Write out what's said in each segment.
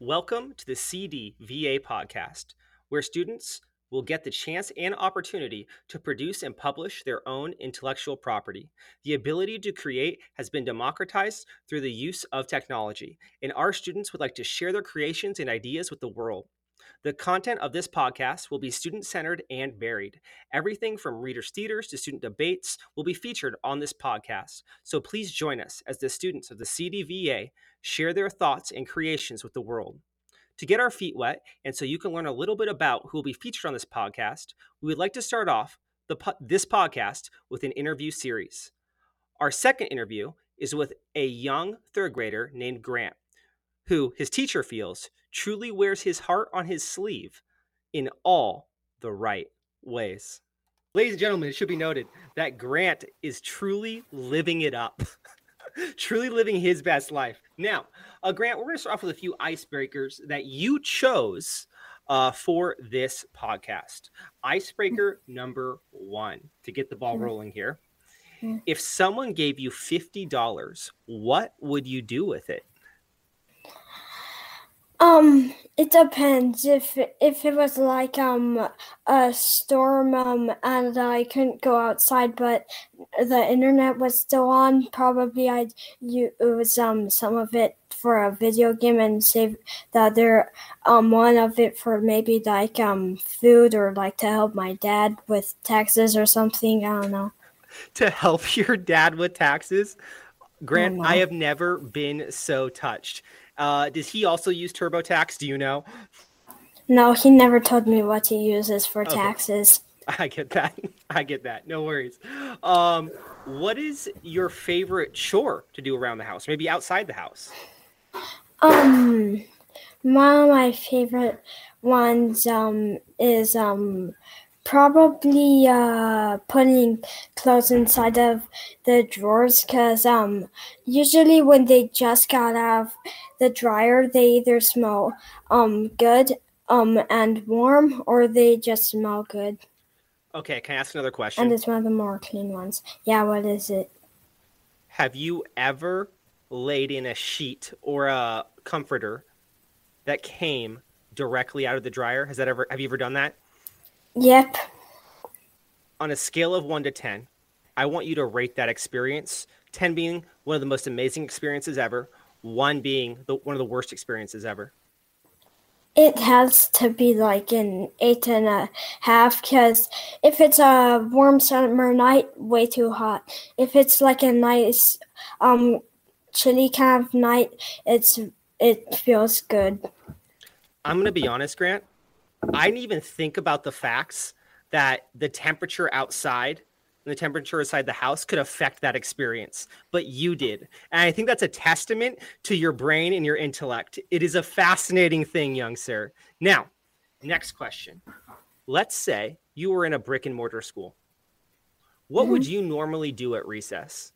Welcome to the CDVA podcast, where students will get the chance and opportunity to produce and publish their own intellectual property. The ability to create has been democratized through the use of technology, and our students would like to share their creations and ideas with the world. The content of this podcast will be student centered and varied. Everything from readers' theaters to student debates will be featured on this podcast. So please join us as the students of the CDVA share their thoughts and creations with the world. To get our feet wet, and so you can learn a little bit about who will be featured on this podcast, we would like to start off the, this podcast with an interview series. Our second interview is with a young third grader named Grant, who his teacher feels truly wears his heart on his sleeve in all the right ways. Ladies and gentlemen, it should be noted that Grant is truly living it up. truly living his best life. Now, uh, Grant, we're going to start off with a few icebreakers that you chose uh, for this podcast. Icebreaker number one to get the ball rolling here. If someone gave you $50, what would you do with it? Um, it depends. If if it was like um a storm um and I couldn't go outside, but the internet was still on, probably I'd use um some of it for a video game and save the other um one of it for maybe like um food or like to help my dad with taxes or something. I don't know. To help your dad with taxes, Grant, I, I have never been so touched uh, does he also use TurboTax? Do you know? No, he never told me what he uses for okay. taxes. I get that. I get that. No worries. Um, what is your favorite chore to do around the house? Maybe outside the house. Um, one of my favorite ones um is um probably uh, putting clothes inside of the drawers because um, usually when they just got out of the dryer, they either smell um, good um, and warm or they just smell good. Okay, can I ask another question? And it's one of the more clean ones. Yeah, what is it? Have you ever laid in a sheet or a comforter that came directly out of the dryer? Has that ever have you ever done that? Yep. On a scale of one to 10, I want you to rate that experience 10 being one of the most amazing experiences ever, one being the, one of the worst experiences ever. It has to be like an eight and a half because if it's a warm summer night, way too hot. If it's like a nice, um, chilly kind of night, it's it feels good. I'm gonna be honest, Grant. I didn't even think about the facts that the temperature outside and the temperature inside the house could affect that experience, but you did. And I think that's a testament to your brain and your intellect. It is a fascinating thing, young sir. Now, next question. Let's say you were in a brick and mortar school. What mm-hmm. would you normally do at recess?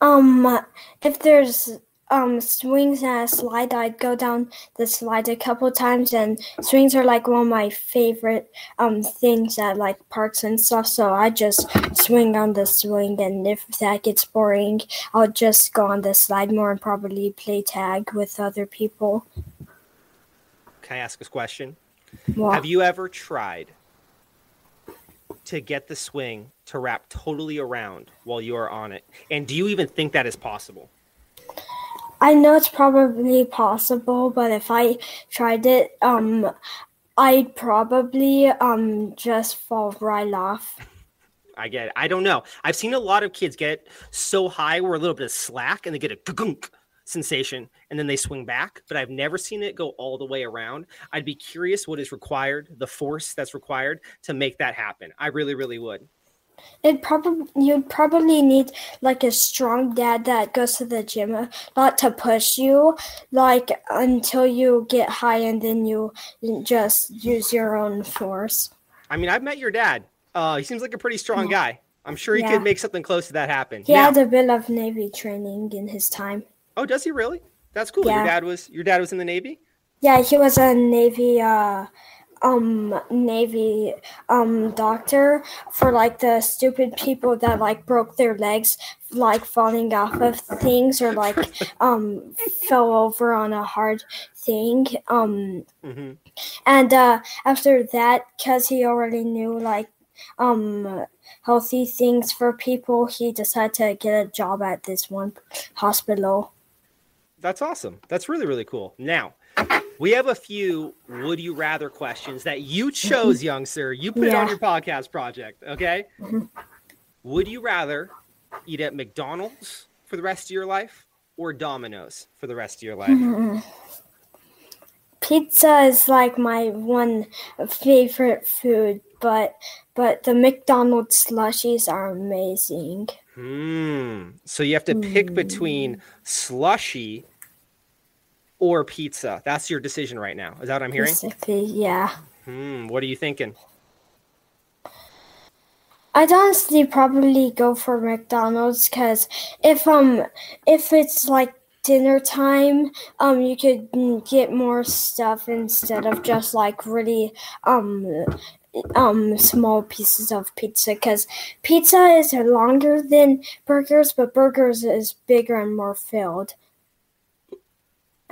Um, if there's um swings and a slide. I'd go down the slide a couple times, and swings are like one of my favorite um things at like parks and stuff. So I just swing on the swing, and if that gets boring, I'll just go on the slide more and probably play tag with other people. Can I ask a question? What? Have you ever tried to get the swing to wrap totally around while you are on it? And do you even think that is possible? I know it's probably possible, but if I tried it, um, I'd probably um just fall right off. I get it. I don't know. I've seen a lot of kids get so high where a little bit of slack and they get a gunk sensation and then they swing back, but I've never seen it go all the way around. I'd be curious what is required, the force that's required to make that happen. I really, really would. It probably you'd probably need like a strong dad that goes to the gym a lot to push you, like until you get high, and then you just use your own force. I mean, I've met your dad. Uh, he seems like a pretty strong guy. I'm sure he yeah. could make something close to that happen. He now, had a bit of Navy training in his time. Oh, does he really? That's cool. Yeah. Your dad was your dad was in the Navy. Yeah, he was a Navy uh, um navy um doctor for like the stupid people that like broke their legs like falling off of things or like um fell over on a hard thing um hmm and uh after that because he already knew like um healthy things for people he decided to get a job at this one hospital That's awesome. That's really, really cool. Now, we have a few would you rather questions that you chose, young sir. You put it on your podcast project, okay? Mhm. Would you rather eat at McDonald's for the rest of your life or Domino's for the rest of your life? Mhm. Pizza is like my one favorite food, but but the McDonald's slushies are amazing. Hmm. So you have to pick between slushy or pizza. That's your decision right now. Is that what I'm hearing? Basically, yeah. Hmm. What are you thinking? I'd honestly probably go for McDonald's because if um if it's like dinner time, um you could get more stuff instead of just like really um um small pieces of pizza because pizza is longer than burgers, but burgers is bigger and more filled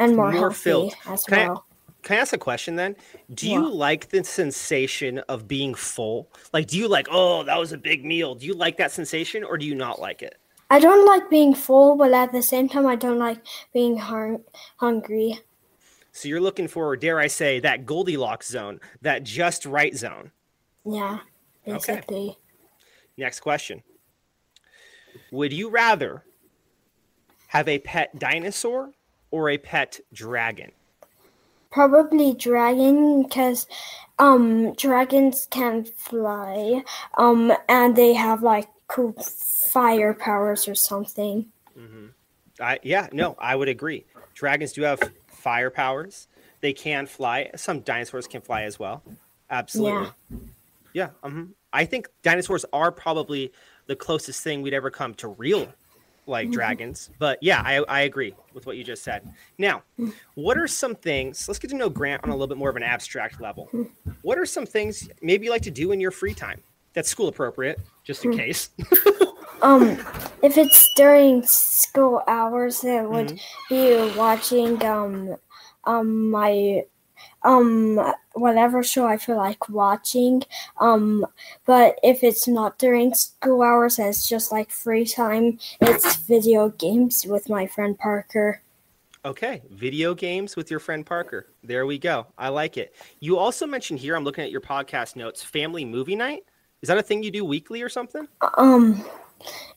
and more, More healthy filled. as Can I- Can I ask a question then? Do you like the sensation of being full? Like, do you like, oh, that was a big meal? Do you like that sensation or do you not like it? I don't like being full, but at the same time, I don't like being hung- hungry. So you're looking for, dare I say, that Goldilocks zone, that just right zone. Yeah, Okay. Next question. Would you rather have a pet dinosaur or a pet dragon? Probably dragon, because um, dragons can fly, um, and they have like cool fire powers or something. hmm I, yeah, no, I would agree. Dragons do have fire powers. They can fly. Some dinosaurs can fly as well. Absolutely. Yeah. mhm. I think dinosaurs are probably the closest thing we'd ever come to real like Mhm. dragons. But yeah, I, I agree with what you just said. Now, what are some things? Let's get to know Grant on a little bit more of an abstract level. What are some things maybe you like to do in your free time that's school appropriate, just in case? Um, if it's during school hours, it would be watching um, um my um whatever show I feel like watching. Um, but if it's not during school hours and it's just like free time, it's video games with my friend Parker. Okay, video games with your friend Parker. There we go. I like it. You also mentioned here, I'm looking at your podcast notes, family movie night. Is that a thing you do weekly or something? Um,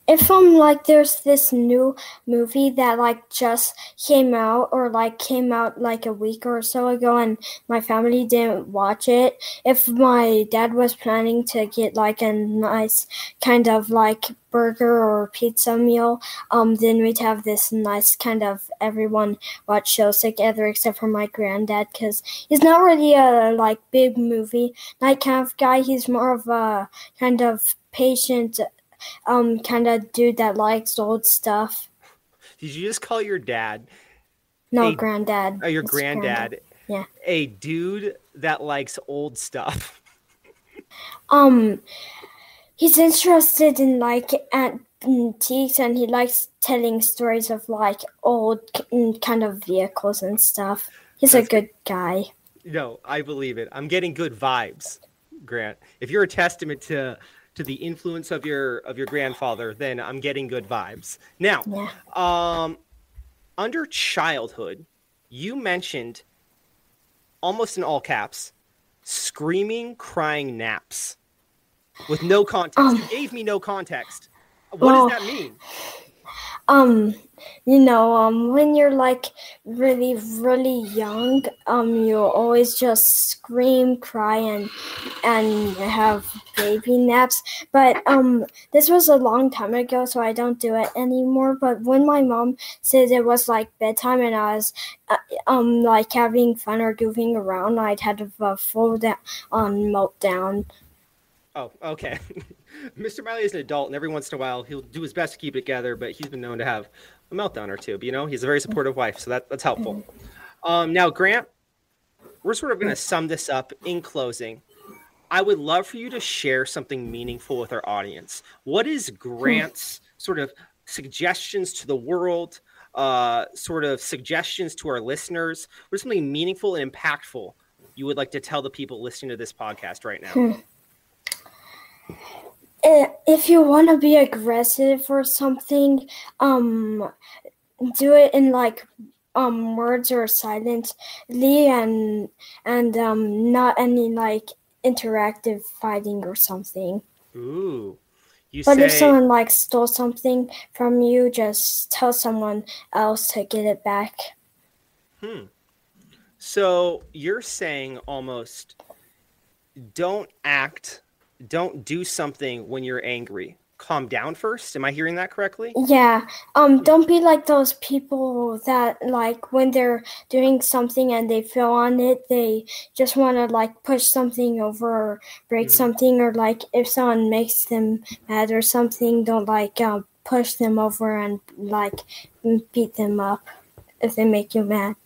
if um like there's this new movie that like just came out or like came out like a week or so ago and my family didn't watch it if my dad was planning to get like a nice kind of like burger or pizza meal um then we'd have this nice kind of everyone watch shows together except for my granddad because he's not really a like big movie night kind of guy. He's more of a kind of patient um kind of dude that likes old stuff. Did you just call your dad, No, Hey, granddad. or your It's granddad, Yeah. a dude that likes old stuff? Um, he's interested in like antiques, and he likes telling stories of like old kind of vehicles and stuff. He's That's a good guy. No, I believe it. I'm getting good vibes, Grant. If you're a testament to to the influence of your of your grandfather, then I'm getting good vibes. Now, Yeah. um, under childhood, you mentioned almost in all caps, screaming, crying naps with no context. Um, you gave me no context. What does that mean? Um, you know, um, when you're like really, really young, um, you always just scream, cry, and and have baby naps. But um, this was a long time ago, so I don't do it anymore. But when my mom says it was like bedtime and I was uh, um like having fun or goofing around, I'd had a full down on meltdown. Oh, okay. Mr. Miley is an adult, and every once in a while he'll do his best to keep it together, but he's been known to have a meltdown or two. But you know, he's a very supportive wife, so that, that's helpful. Um, now, Grant, we're sort of going to sum this up in closing. I would love for you to share something meaningful with our audience. What is Grant's sort of suggestions to the world, uh, sort of suggestions to our listeners? What is something meaningful and impactful you would like to tell the people listening to this podcast right now? If you want to be aggressive or something, um, do it in like um words or silently and and um not any like interactive fighting or something. Ooh. You but say... if someone like stole something from you, just tell someone else to get it back. Hmm. So you're saying almost don't act, don't do something when you're angry. Calm down first. Am i hearing that correctly? Yeah. Um don't be like those people that like when they're doing something and they feel on it they just want to like push something over or break mm-hmm. something or like if someone makes them mad or something don't like uh, push them over and like beat them up if they make you mad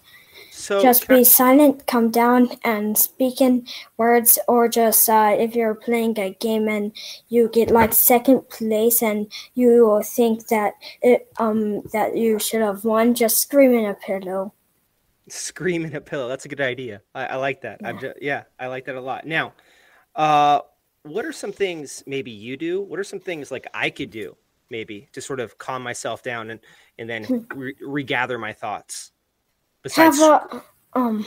so just be silent, come down, and speak in words, or just uh, if you're playing a game and you get like second place and you think that it um that you should have won, just scream in a pillow. Scream in a pillow. That's a good idea. I, I like that. Yeah. I'm just, yeah, I like that a lot. Now, uh, what are some things maybe you do? What are some things like I could do maybe to sort of calm myself down and and then re- regather my thoughts? Besides, have a um,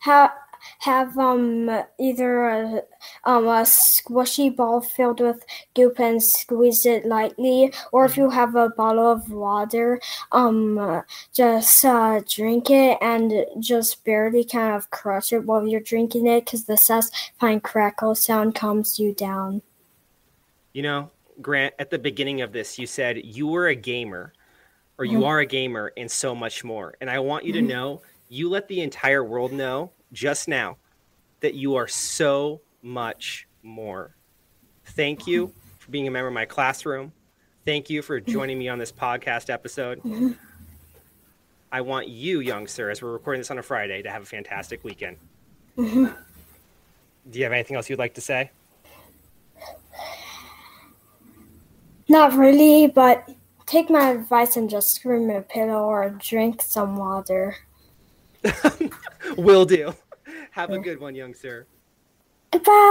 have have um either a um a squishy ball filled with goop and squeeze it lightly, or if you mm-hmm. have a bottle of water, um just uh, drink it and just barely kind of crush it while you're drinking it, because the satisfying crackle sound calms you down. You know, Grant, at the beginning of this, you said you were a gamer or you mm-hmm. are a gamer and so much more. And I want you to mm-hmm. know, you let the entire world know just now that you are so much more. Thank you for being a member of my classroom. Thank you for mm-hmm. joining me on this podcast episode. I want you, young sir, as we're recording this on a Friday, to have a fantastic weekend. Do you have anything else you'd like to say? Not really, but take my advice and just scream in a pillow or drink some water. Will do. Have a good one, young sir. Goodbye.